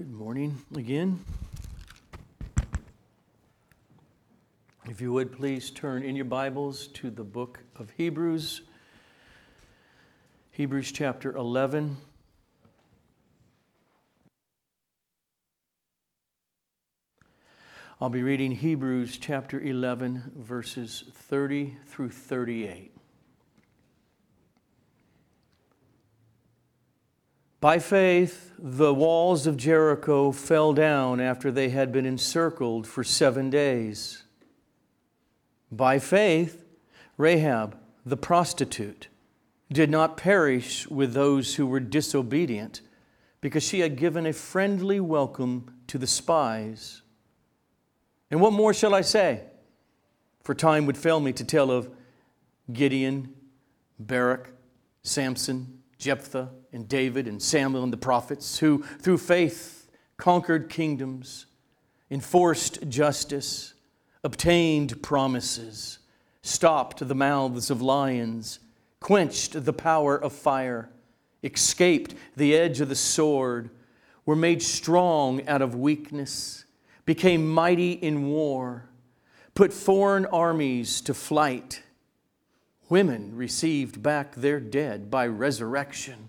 Good morning again. If you would please turn in your Bibles to the book of Hebrews, Hebrews chapter 11. I'll be reading Hebrews chapter 11, verses 30 through 38. By faith, the walls of Jericho fell down after they had been encircled for seven days. By faith, Rahab, the prostitute, did not perish with those who were disobedient because she had given a friendly welcome to the spies. And what more shall I say? For time would fail me to tell of Gideon, Barak, Samson, Jephthah and David and Samuel and the prophets, who through faith conquered kingdoms, enforced justice, obtained promises, stopped the mouths of lions, quenched the power of fire, escaped the edge of the sword, were made strong out of weakness, became mighty in war, put foreign armies to flight Women received back their dead by resurrection.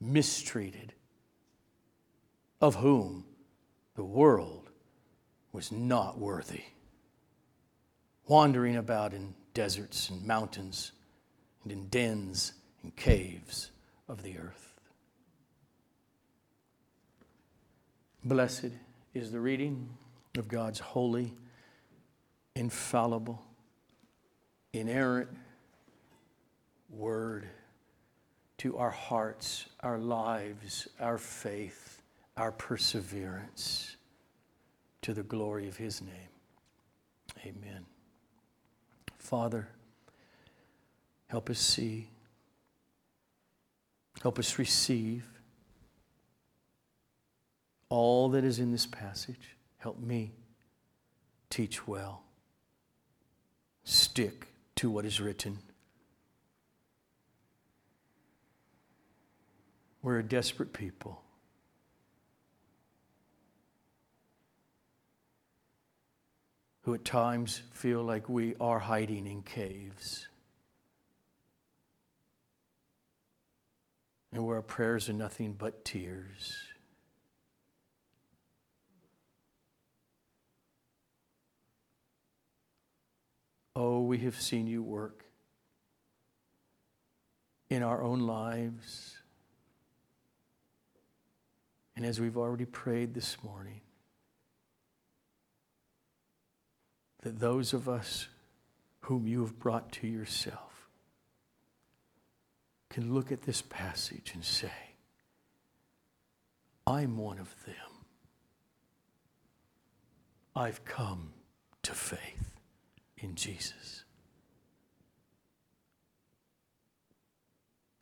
mistreated, of whom the world was not worthy, wandering about in deserts and mountains and in dens and caves of the earth. Blessed is the reading of God's holy, infallible, inerrant word to our hearts, our lives, our faith, our perseverance to the glory of His name. Amen. Father, help us see, help us receive all that is in this passage. Help me teach well, stick to what is written. We're a desperate people. Who at times feel like we are hiding in caves. And where our prayers are nothing but tears. Oh, we have seen you work in our own lives. And as we've already prayed this morning, that those of us whom you have brought to yourself can look at this passage and say, I'm one of them. I've come to faith in Jesus.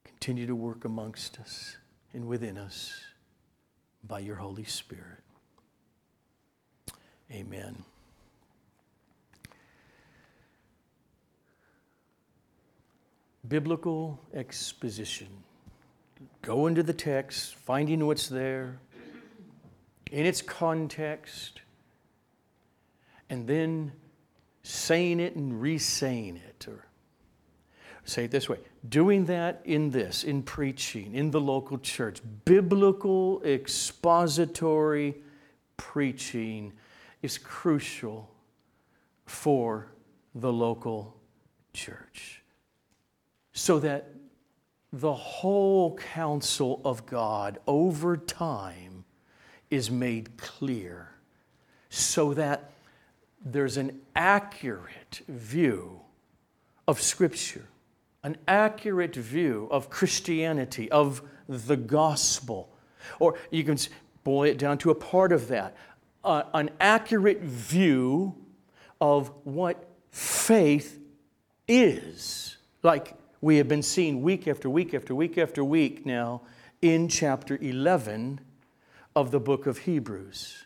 Continue to work amongst us and within us by your Holy Spirit. Amen. Biblical exposition. Go into the text, finding what's there in its context, and then saying it and re-saying it or say it this way doing that in this in preaching in the local church biblical expository preaching is crucial for the local church. So that the whole counsel of God over time is made clear. So that there's an accurate view of Scripture, an accurate view of Christianity, of the gospel, Or you can boil it down to a part of that uh, an accurate view of what faith is. Like we have been seeing week after week after week after week now in chapter 11 of the book of Hebrews.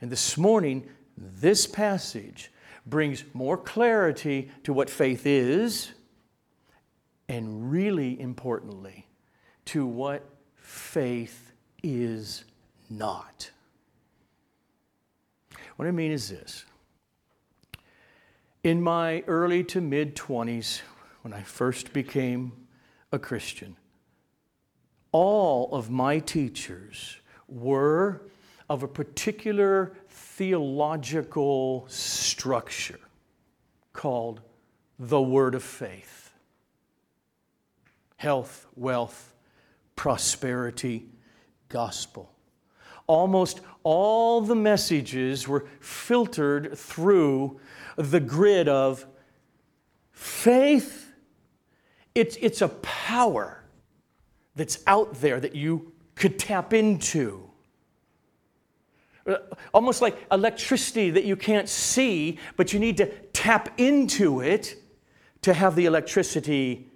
And this morning, this passage brings more clarity to what faith is, and really importantly, to what faith is not. What I mean is this. In my early to mid 20s, when I first became a Christian, all of my teachers were of a particular theological structure called the Word of Faith health, wealth, prosperity, gospel. Almost all the messages were filtered through the grid of faith. It's, it's a power that's out there that you could tap into. Almost like electricity that you can't see, but you need to tap into it to have the electricity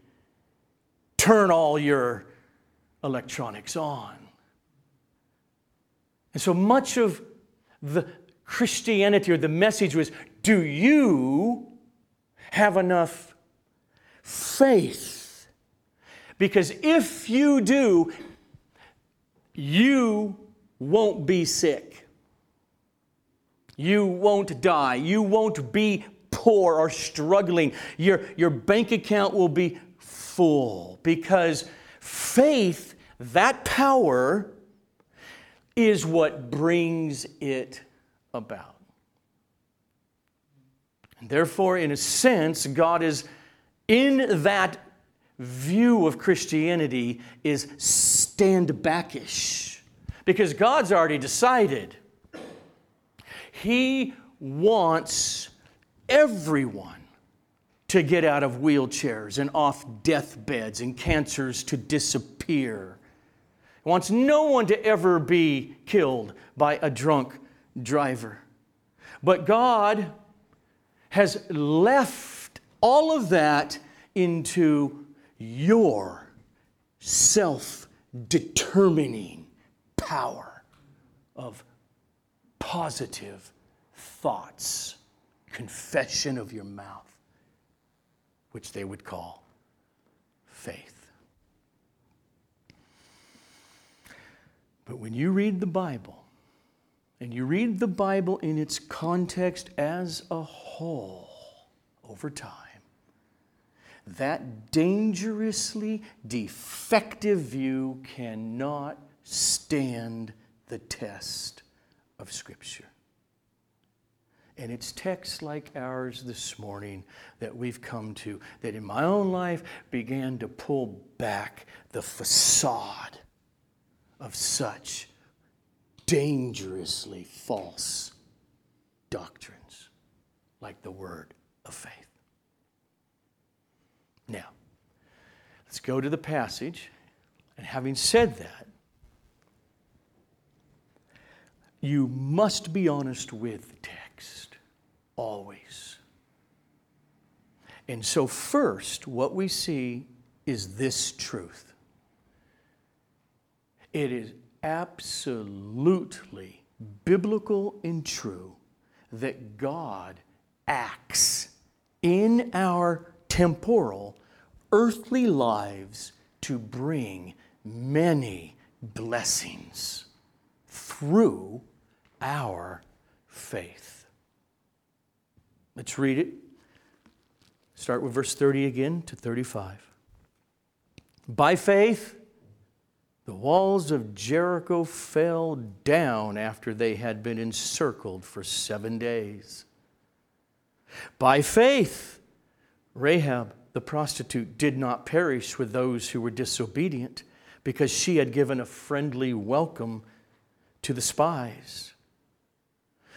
turn all your electronics on. And so much of the Christianity or the message was do you have enough faith? Because if you do, you won't be sick. You won't die. You won't be poor or struggling. Your, your bank account will be full because faith, that power, is what brings it about. And therefore, in a sense, God is in that view of Christianity is stand backish because God's already decided he wants everyone to get out of wheelchairs and off deathbeds and cancers to disappear. He wants no one to ever be killed by a drunk driver. But God has left all of that into your self determining power of positive thoughts, confession of your mouth, which they would call faith. But when you read the Bible, and you read the Bible in its context as a whole over time, that dangerously defective view cannot stand the test of Scripture. And it's texts like ours this morning that we've come to that in my own life began to pull back the facade of such dangerously false doctrines like the word of faith. Now, let's go to the passage. And having said that, you must be honest with the text, always. And so, first, what we see is this truth it is absolutely biblical and true that God acts in our temporal, earthly lives to bring many blessings through our faith. Let's read it. Start with verse 30 again to 35. By faith, the walls of Jericho fell down after they had been encircled for seven days. By faith, Rahab the prostitute did not perish with those who were disobedient because she had given a friendly welcome to the spies.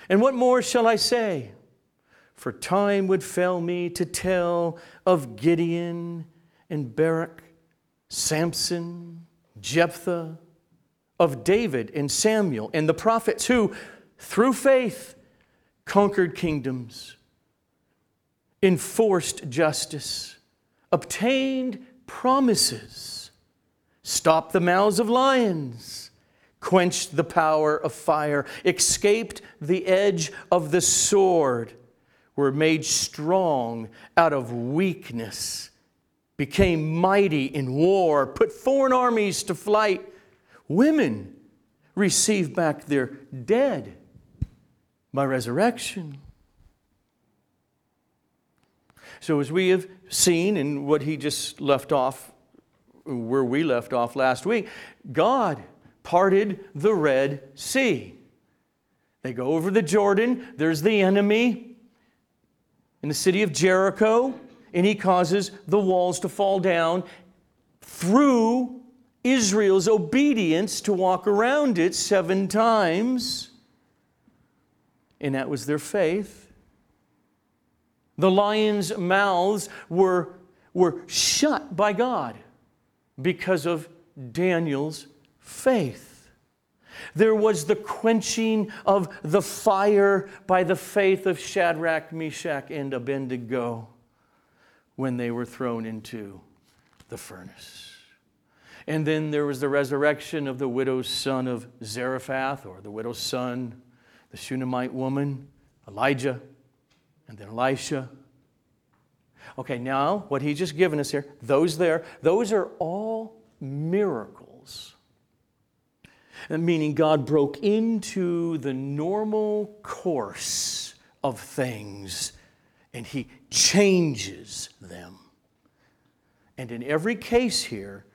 And what more shall I say? For time would fail me to tell of Gideon and Barak, Samson, Jephthah, of David and Samuel and the prophets who, through faith, conquered kingdoms, enforced justice, obtained promises, stopped the mouths of lions, quenched the power of fire, escaped the edge of the sword, were made strong out of weakness, became mighty in war, put foreign armies to flight. Women received back their dead by resurrection. So, as we have seen in what he just left off, where we left off last week, God parted the Red Sea. They go over the Jordan, there's the enemy in the city of Jericho, and he causes the walls to fall down through Israel's obedience to walk around it seven times. And that was their faith. The lions' mouths were, were shut by God because of Daniel's faith. There was the quenching of the fire by the faith of Shadrach, Meshach, and Abednego when they were thrown into the furnace. And then there was the resurrection of the widow's son of Zarephath, or the widow's son, the Shunammite woman, Elijah, and then Elisha. Okay, now what he's just given us here, those there, those are all miracles. Meaning God broke into the normal course of things and he changes them. And in every case here,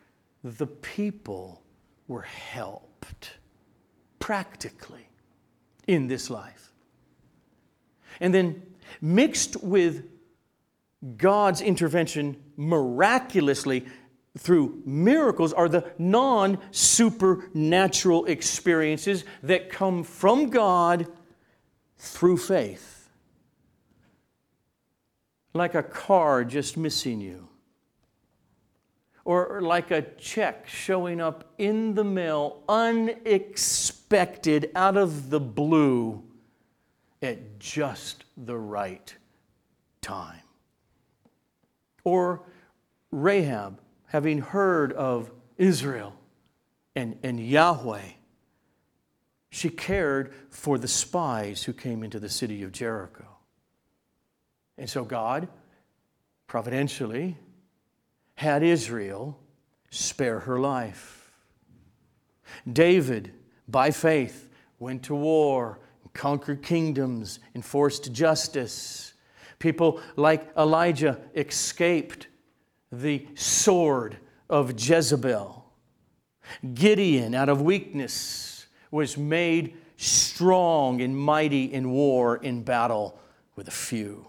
the people were helped practically in this life. And then mixed with God's intervention miraculously through miracles are the non supernatural experiences that come from God through faith. Like a car just missing you, or like a check showing up in the mail unexpected out of the blue at just the right time. Or Rahab having heard of Israel and, and Yahweh, she cared for the spies who came into the city of Jericho. And so God, providentially, had Israel spare her life. David, by faith, went to war, conquered kingdoms, enforced justice. People like Elijah escaped the sword of Jezebel. Gideon, out of weakness, was made strong and mighty in war, in battle with a few.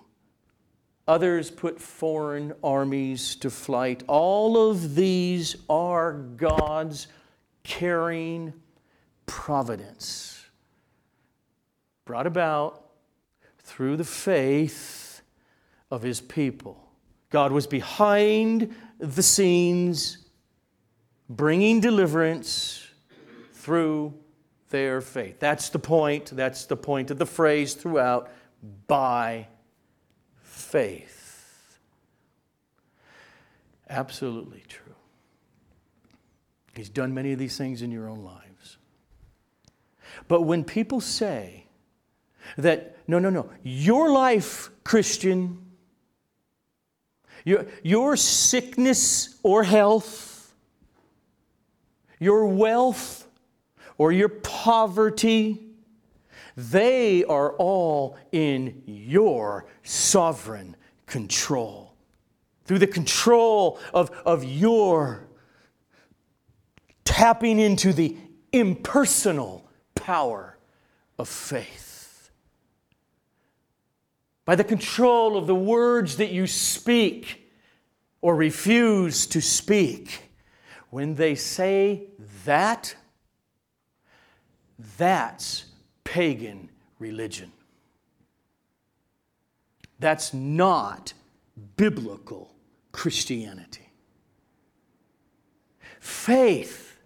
Others put foreign armies to flight. All of these are God's caring providence, brought about through the faith of his people. God was behind the scenes, bringing deliverance through their faith. That's the point. That's the point of the phrase throughout by faith. Absolutely true. He's done many of these things in your own lives. But when people say that, no, no, no, your life, Christian, your, your sickness or health, your wealth or your poverty, they are all in your sovereign control. Through the control of, of your tapping into the impersonal power of faith by the control of the words that you speak or refuse to speak. When they say that, that's pagan religion. That's not biblical Christianity. Faith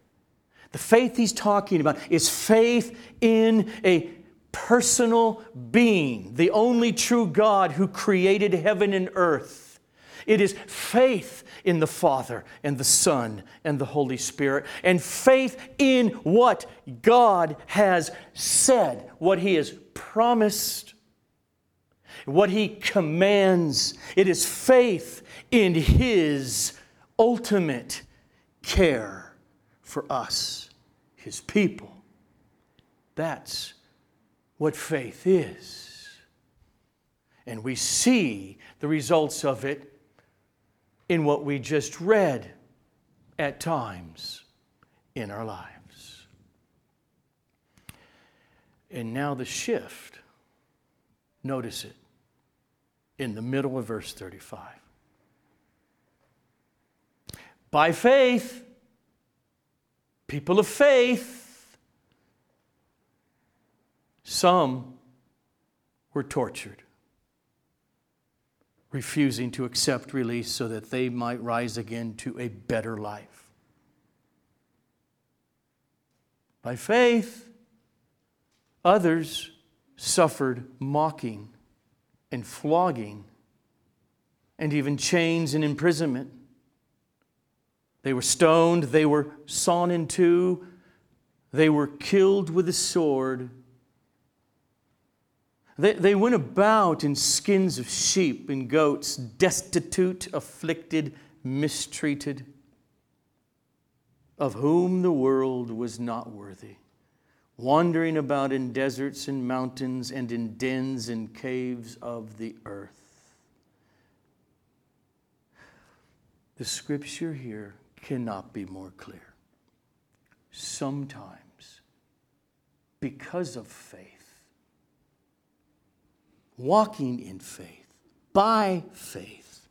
The faith he's talking about is faith in a personal being, the only true God who created heaven and earth. It is faith in the Father and the Son and the Holy Spirit, and faith in what God has said, what He has promised, what He commands. It is faith in His ultimate care for us, His people. That's what faith is. And we see the results of it in what we just read at times in our lives. And now the shift, notice it in the middle of verse 35. By faith, people of faith, some were tortured refusing to accept release so that they might rise again to a better life. By faith, others suffered mocking and flogging and even chains and imprisonment. They were stoned, they were sawn in two, they were killed with a sword. They, they went about in skins of sheep and goats, destitute, afflicted, mistreated, of whom the world was not worthy, wandering about in deserts and mountains and in dens and caves of the earth. The scripture here cannot be more clear. Sometimes, because of faith, walking in faith, by faith,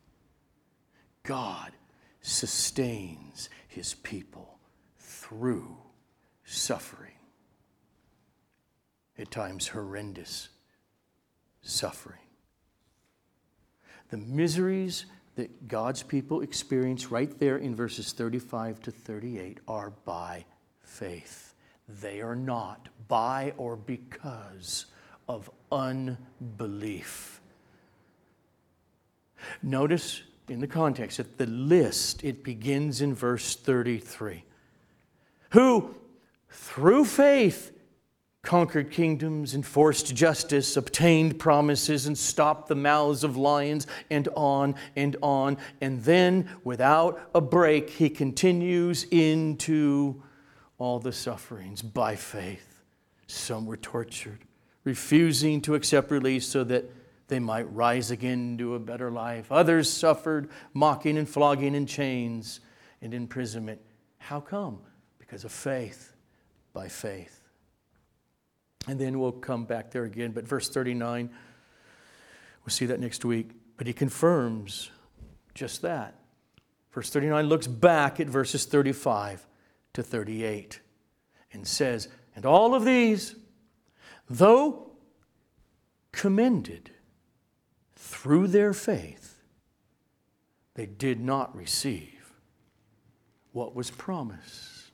God sustains his people through suffering. At times, horrendous suffering. The miseries that God's people experience right there in verses 35 to 38 are by faith. They are not by or because of unbelief. Notice in the context that the list, it begins in verse 33. Who, through faith, conquered kingdoms, enforced justice, obtained promises, and stopped the mouths of lions, and on and on. And then, without a break, he continues into all the sufferings by faith. Some were tortured, refusing to accept release so that they might rise again to a better life. Others suffered mocking and flogging and chains and imprisonment. How come? Because of faith, by faith. And then we'll come back there again. But verse 39, we'll see that next week. But he confirms just that. Verse 39 looks back at verses 35 to 38 and says, And all of these, though commended through their faith, they did not receive what was promised.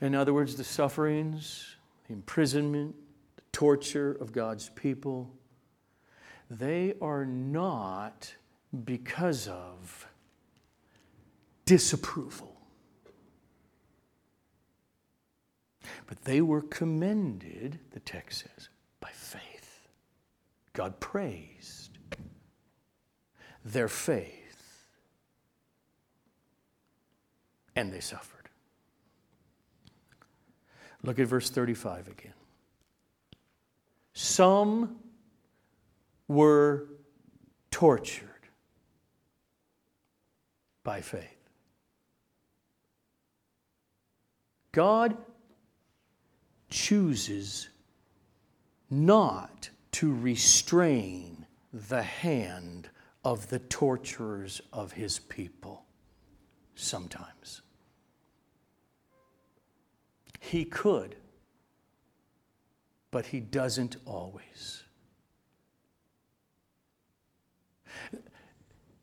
In other words, the sufferings, the imprisonment, the torture of God's people, they are not because of disapproval. But they were commended, the text says, by faith. God praised their faith. And they suffered. Look at verse 35 again. Some were tortured by faith. God chooses not to restrain the hand of the torturers of his people sometimes. He could, but he doesn't always.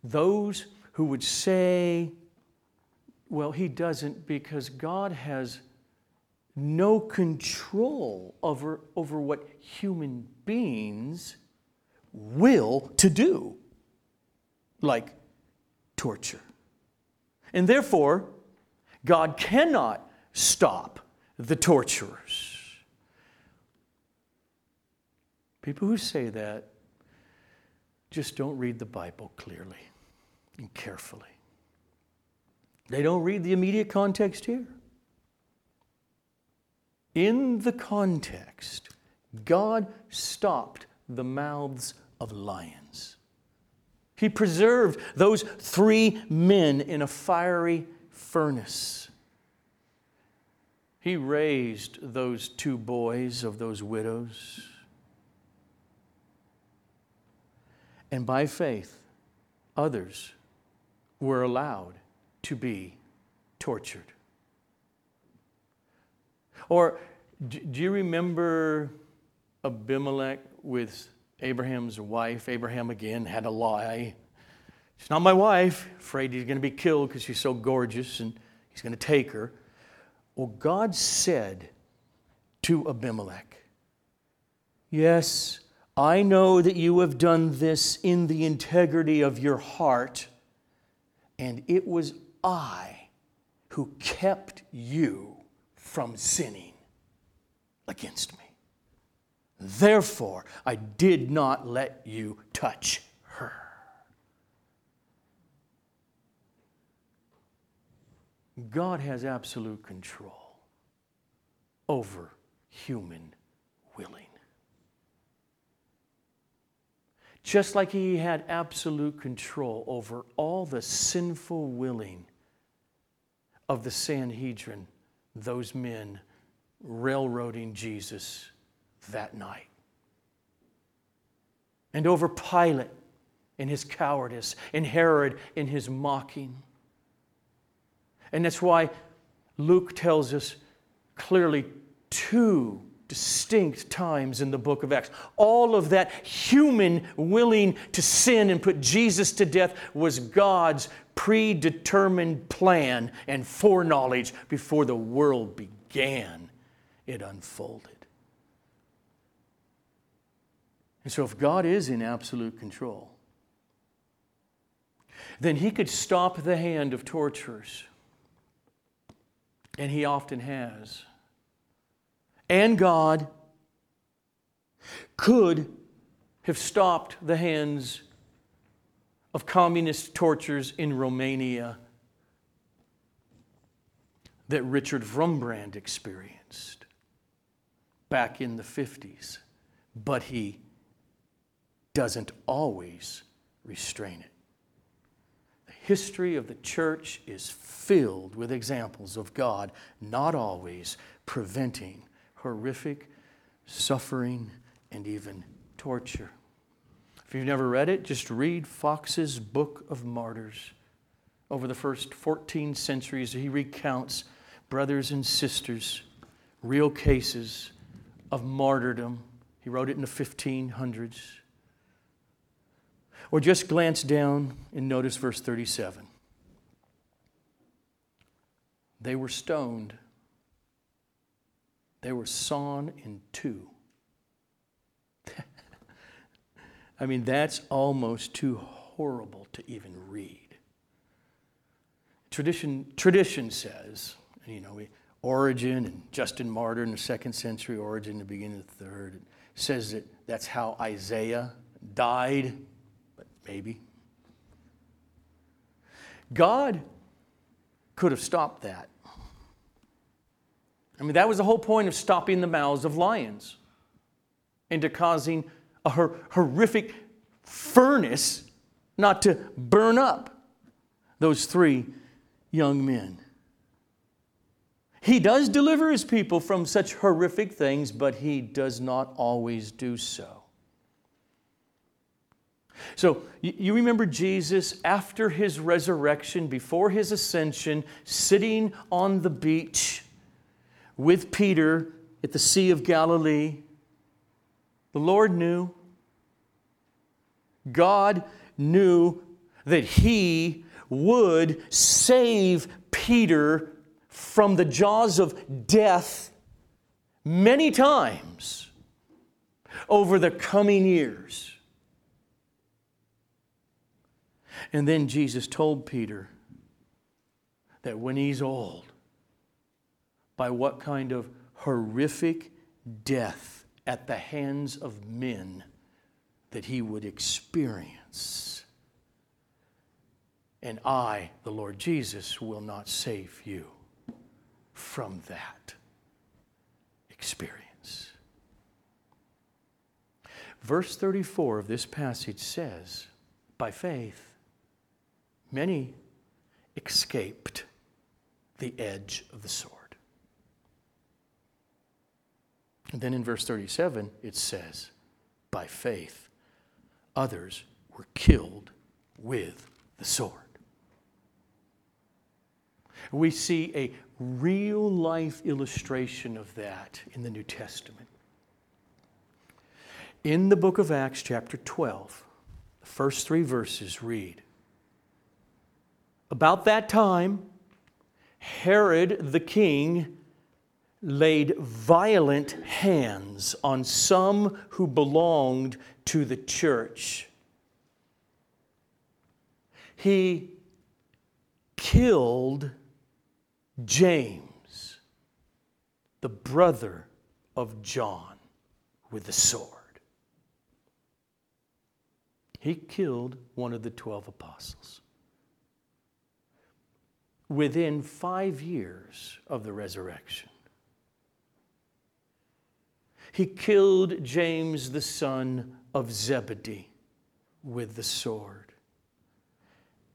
Those who would say Well, he doesn't because God has no control over, over what human beings will to do, like torture. And therefore, God cannot stop the torturers. People who say that just don't read the Bible clearly and carefully. They don't read the immediate context here. In the context, God stopped the mouths of lions. He preserved those three men in a fiery furnace. He raised those two boys of those widows. And by faith, others were allowed to be tortured. Or do you remember Abimelech with Abraham's wife? Abraham again had a lie. She's not my wife, afraid he's going to be killed because she's so gorgeous and he's going to take her. Well, God said to Abimelech, Yes, I know that you have done this in the integrity of your heart, and it was I who kept you from sinning against me. Therefore, I did not let you touch her. God has absolute control over human willing. Just like he had absolute control over all the sinful willing of the Sanhedrin, those men railroading Jesus that night. And over Pilate in his cowardice, and Herod in his mocking. And that's why Luke tells us clearly two distinct times in the book of Acts. All of that human willing to sin and put Jesus to death was God's predetermined plan and foreknowledge before the world began. It unfolded. And so, if God is in absolute control, then He could stop the hand of torturers. And He often has and God could have stopped the hands of communist tortures in Romania that Richard Wurmbrand experienced back in the 50s, but he doesn't always restrain it. The history of the church is filled with examples of God not always preventing horrific suffering and even torture. If you've never read it, just read Foxe's Book of Martyrs. Over the first 14 centuries, he recounts brothers and sisters, real cases of martyrdom. He wrote it in the 1500s. Or just glance down and notice verse 37. They were stoned they were sawn in two. I mean, that's almost too horrible to even read. Tradition, tradition says, you know, Origen and Justin Martyr in the second century, Origen in the beginning of the third, says that that's how Isaiah died, but maybe. God could have stopped that. I mean, that was the whole point of stopping the mouths of lions into causing a hor- horrific furnace not to burn up those three young men. He does deliver his people from such horrific things, but he does not always do so. So, you remember Jesus after his resurrection, before his ascension, sitting on the beach with Peter at the Sea of Galilee. The Lord knew. God knew that He would save Peter from the jaws of death many times over the coming years. And then Jesus told Peter that when he's old, by what kind of horrific death at the hands of men that he would experience. And I, the Lord Jesus, will not save you from that experience. Verse 34 of this passage says, By faith, many escaped the edge of the sword. And then in verse 37, it says, By faith, others were killed with the sword. We see a real life illustration of that in the New Testament. In the book of Acts, chapter 12, the first three verses read About that time, Herod the king laid violent hands on some who belonged to the church. He killed James, the brother of John, with the sword. He killed one of the 12 apostles. Within five years of the resurrection, he killed James, the son of Zebedee, with the sword.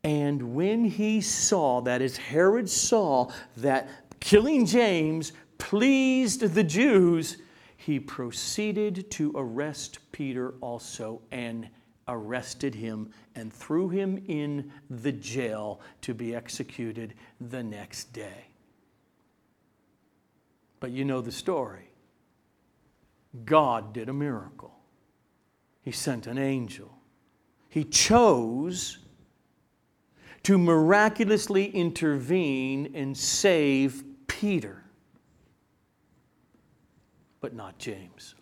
And when he saw, that is, Herod saw that killing James pleased the Jews, he proceeded to arrest Peter also and arrested him and threw him in the jail to be executed the next day. But you know the story. God did a miracle. He sent an angel. He chose to miraculously intervene and save Peter, but not James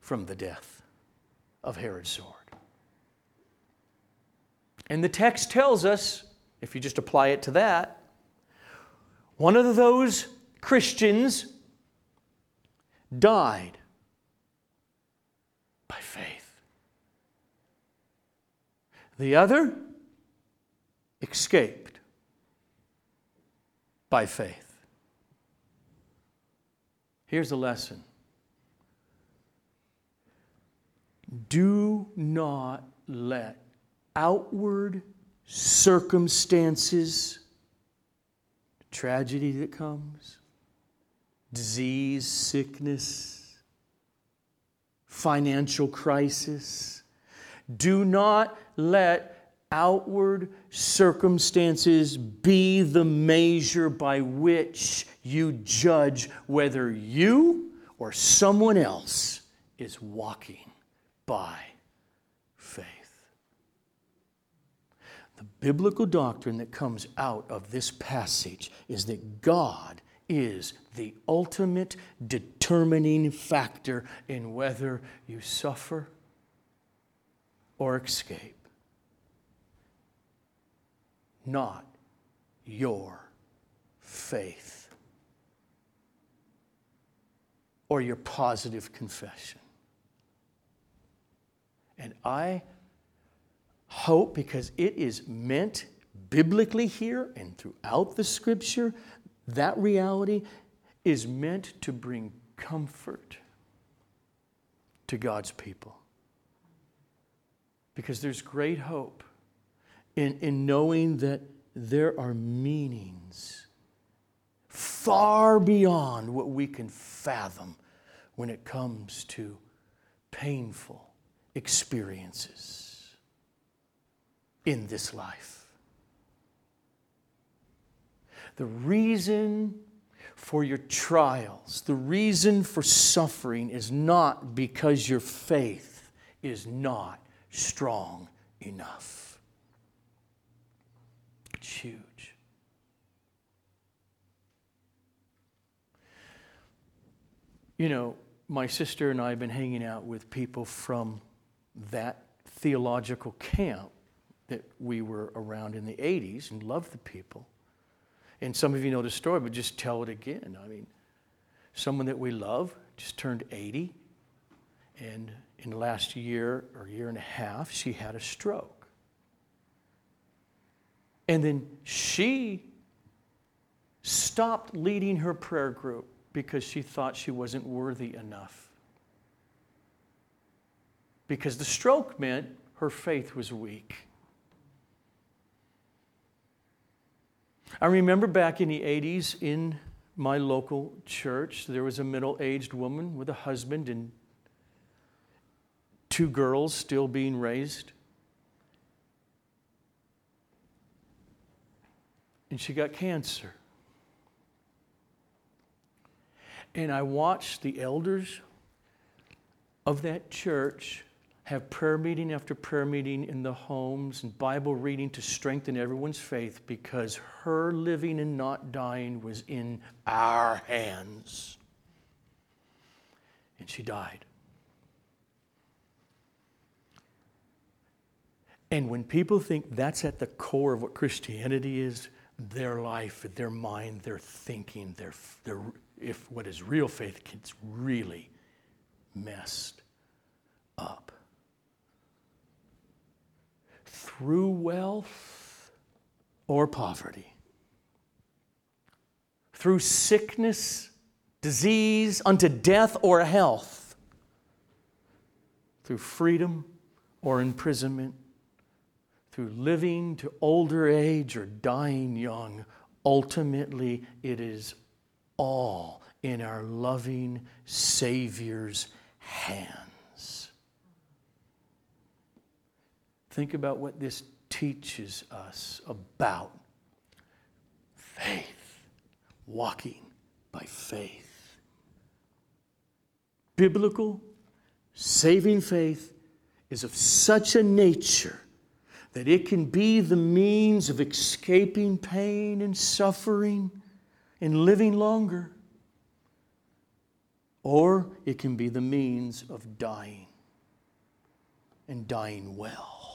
from the death of Herod's sword. And the text tells us, if you just apply it to that, one of those Christians died by faith. The other escaped by faith. Here's a lesson do not let outward circumstances, tragedy that comes, disease, sickness, financial crisis. Do not let outward circumstances be the measure by which you judge whether you or someone else is walking by faith. The biblical doctrine that comes out of this passage is that God is the ultimate determining factor in whether you suffer or escape. Not your faith or your positive confession. And I hope, because it is meant biblically here and throughout the scripture, that reality is meant to bring comfort to God's people. Because there's great hope in, in knowing that there are meanings far beyond what we can fathom when it comes to painful experiences in this life. The reason for your trials, the reason for suffering is not because your faith is not strong enough. It's huge. You know, my sister and I have been hanging out with people from that theological camp that we were around in the 80s and loved the people. And some of you know the story, but just tell it again. I mean, someone that we love just turned 80, and in the last year or year and a half, she had a stroke. And then she stopped leading her prayer group because she thought she wasn't worthy enough. Because the stroke meant her faith was weak. I remember back in the 80s in my local church, there was a middle aged woman with a husband and two girls still being raised. And she got cancer. And I watched the elders of that church have prayer meeting after prayer meeting in the homes and Bible reading to strengthen everyone's faith because her living and not dying was in our hands. And she died. And when people think that's at the core of what Christianity is, their life, their mind, their thinking, their, their if what is real faith gets really messed up. Through wealth or poverty, through sickness, disease, unto death or health, through freedom or imprisonment, through living to older age or dying young, ultimately it is all in our loving Savior's hands. Think about what this teaches us about faith, walking by faith. Biblical, saving faith is of such a nature that it can be the means of escaping pain and suffering and living longer. Or it can be the means of dying and dying well.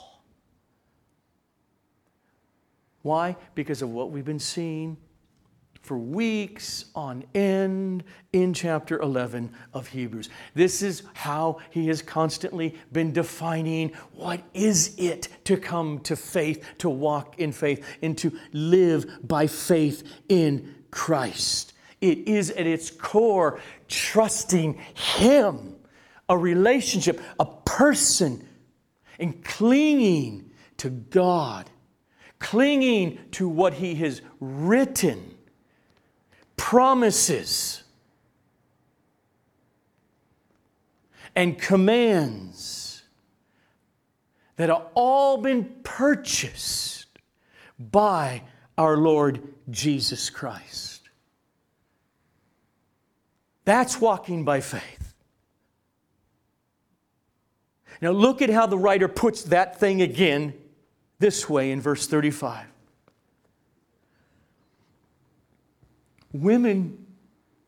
Why? Because of what we've been seeing for weeks on end in chapter 11 of Hebrews. This is how he has constantly been defining what is it to come to faith, to walk in faith, and to live by faith in Christ. It is at its core trusting Him, a relationship, a person, and clinging to God, clinging to what He has written, promises, and commands that have all been purchased by our Lord Jesus Christ. That's walking by faith. Now, look at how the writer puts that thing again this way in verse 35. Women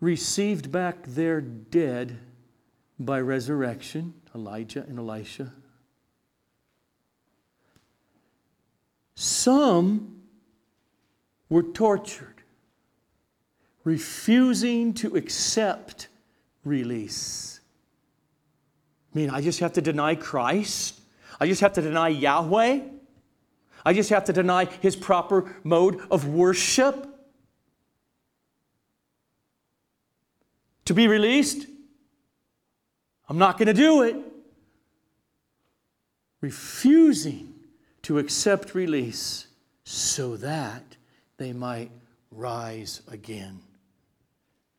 received back their dead by resurrection, Elijah and Elisha. Some were tortured, refusing to accept release. I mean, I just have to deny Christ? I just have to deny Yahweh? I just have to deny his proper mode of worship? To be released? I'm not going to do it. Refusing to accept release so that they might rise again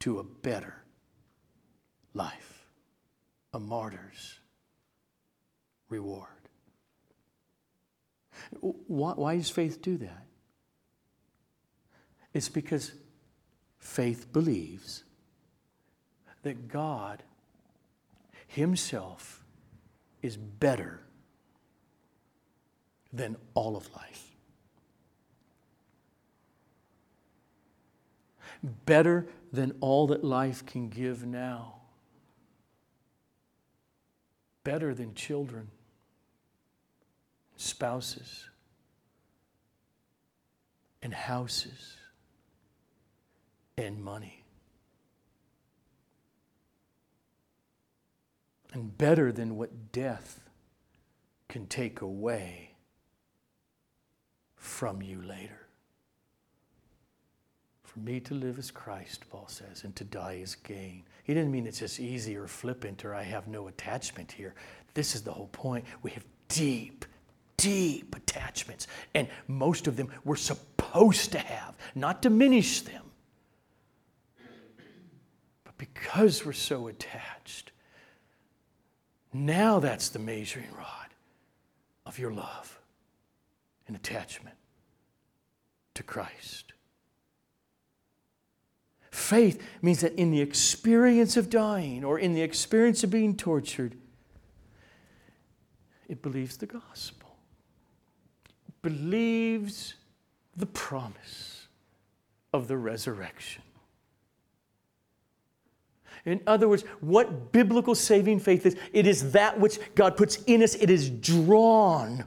to a better life, a martyr's reward. Why, why does faith do that? It's because faith believes that God Himself is better than all of life. better than all that life can give now. better than children, spouses, and houses and money. And better than what death can take away from you later. For me to live as Christ, Paul says, and to die is gain. He didn't mean it's just easy or flippant or I have no attachment here. This is the whole point. We have deep, deep attachments, and most of them we're supposed to have, not diminish them. But because we're so attached, now that's the measuring rod of your love and attachment to Christ. Faith means that in the experience of dying or in the experience of being tortured, it believes the gospel, believes the promise of the resurrection. In other words, what biblical saving faith is, it is that which God puts in us, it is drawn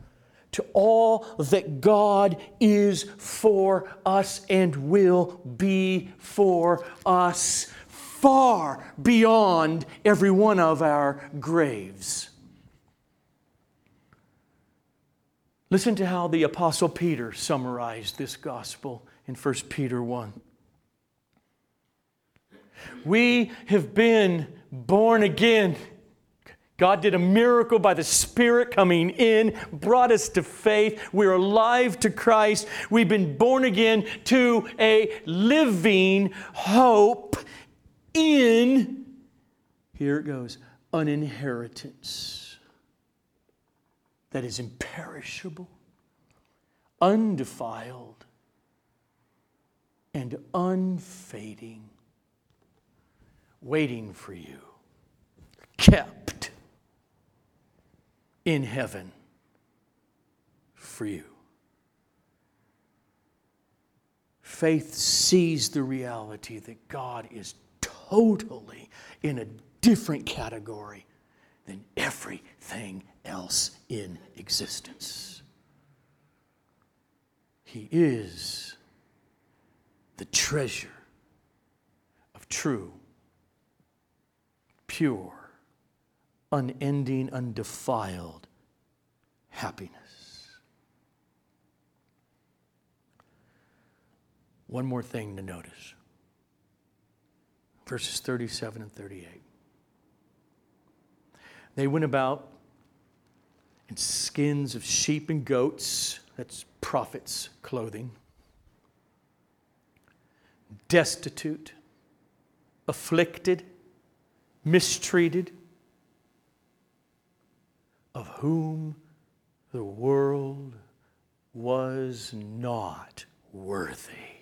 to all that God is for us and will be for us far beyond every one of our graves. Listen to how the Apostle Peter summarized this gospel in 1 Peter 1. We have been born again God did a miracle by the Spirit coming in, brought us to faith. We're alive to Christ. We've been born again to a living hope in, here it goes, an inheritance that is imperishable, undefiled, and unfading, waiting for you, kept in heaven for you. Faith sees the reality that God is totally in a different category than everything else in existence. He is the treasure of true, pure, unending, undefiled happiness. One more thing to notice verses 37 and 38. They went about in skins of sheep and goats, that's prophets' clothing, destitute, afflicted, mistreated, of whom the world was not worthy.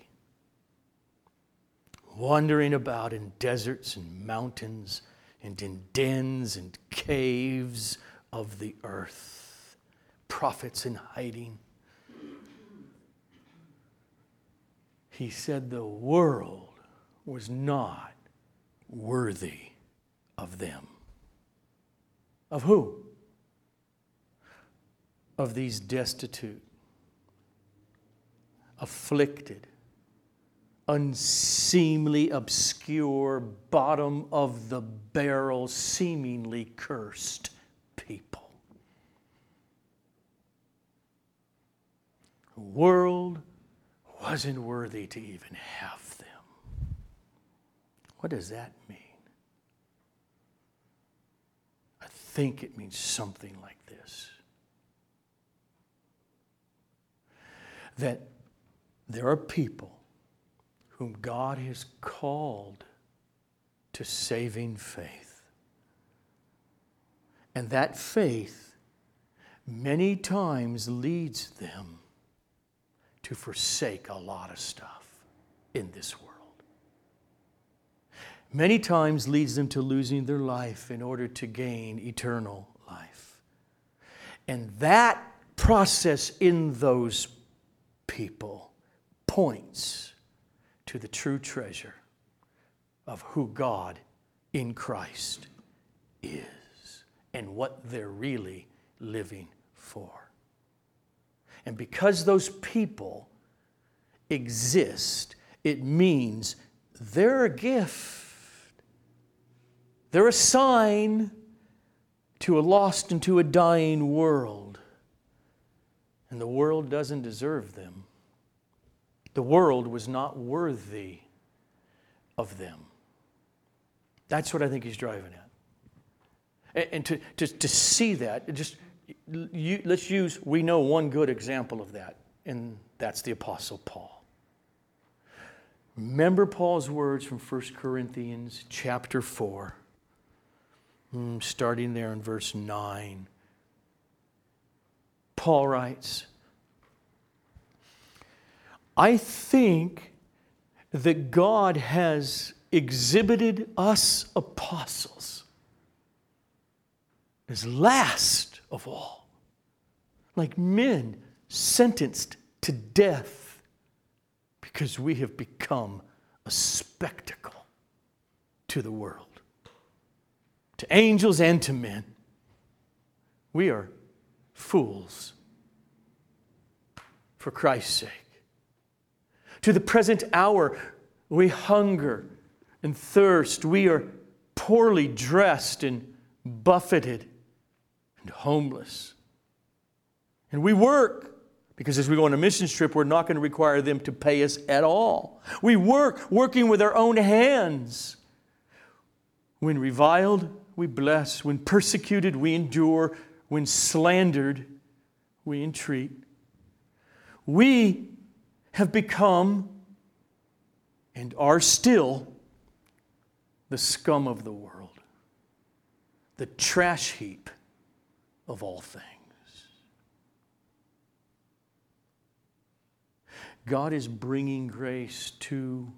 Wandering about in deserts and mountains and in dens and caves of the earth, prophets in hiding. He said the world was not worthy of them. Of who? of these destitute, afflicted, unseemly, obscure, bottom of the barrel, seemingly cursed people. The world wasn't worthy to even have them. What does that mean? I think it means something like this. that there are people whom God has called to saving faith. And that faith many times leads them to forsake a lot of stuff in this world. Many times leads them to losing their life in order to gain eternal life. And that process in those people points to the true treasure of who God in Christ is and what they're really living for. And because those people exist, it means they're a gift. They're a sign to a lost and to a dying world. And the world doesn't deserve them. The world was not worthy of them. That's what I think he's driving at. And, and to, to, to see that, just you, let's use, we know one good example of that, and that's the Apostle Paul. Remember Paul's words from 1 Corinthians chapter 4, hmm, starting there in verse 9. Paul writes, I think that God has exhibited us apostles as last of all, like men sentenced to death because we have become a spectacle to the world, to angels and to men. We are fools for Christ's sake. To the present hour, we hunger and thirst. We are poorly dressed and buffeted and homeless. And we work because as we go on a mission trip, we're not going to require them to pay us at all. We work, working with our own hands. When reviled, we bless. When persecuted, we endure. When slandered, we entreat. We have become and are still the scum of the world, the trash heap of all things. God is bringing grace to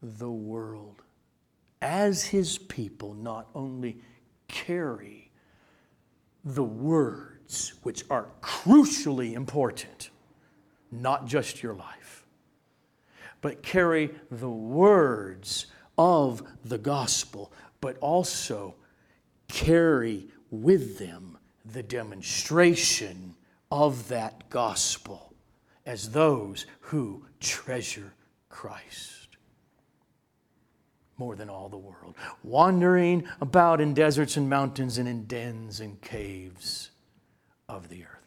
the world as his people not only carry the words which are crucially important, not just your life, but carry the words of the gospel, but also carry with them the demonstration of that gospel as those who treasure Christ more than all the world, wandering about in deserts and mountains and in dens and caves of the earth.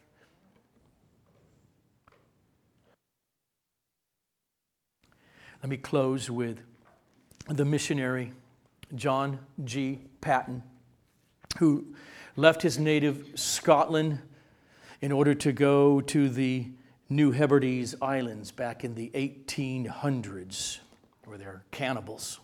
Let me close with the missionary John G. Paton, who left his native Scotland in order to go to the New Hebrides Islands back in the 1800s, where they're cannibals.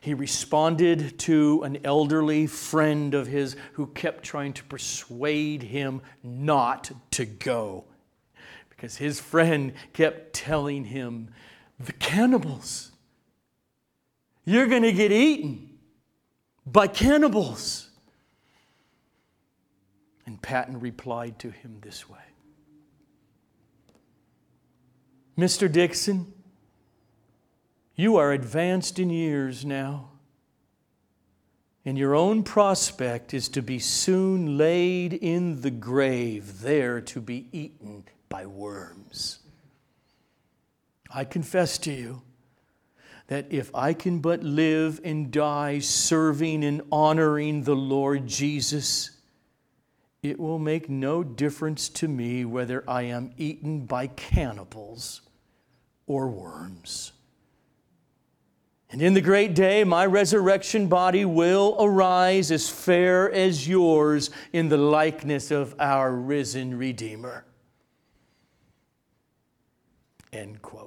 He responded to an elderly friend of his who kept trying to persuade him not to go because his friend kept telling him, The cannibals, you're going to get eaten by cannibals. And Paton replied to him this way Mr. Dickson, you are advanced in years now, and your own prospect is to be soon laid in the grave, there to be eaten by worms. I confess to you that if I can but live and die serving and honoring the Lord Jesus, it will make no difference to me whether I am eaten by cannibals or worms. And in the great day, my resurrection body will arise as fair as yours in the likeness of our risen Redeemer. End quote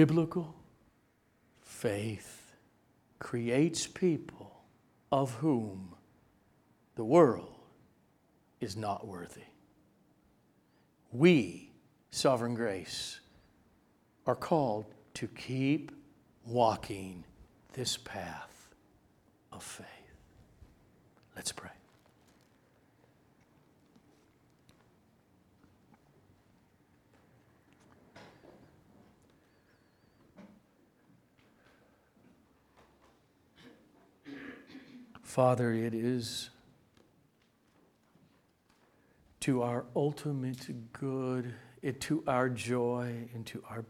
biblical faith creates people of whom the world is not worthy. We, sovereign grace, are called to keep walking this path of faith. Let's pray. Father, it is to our ultimate good, it to our joy and to our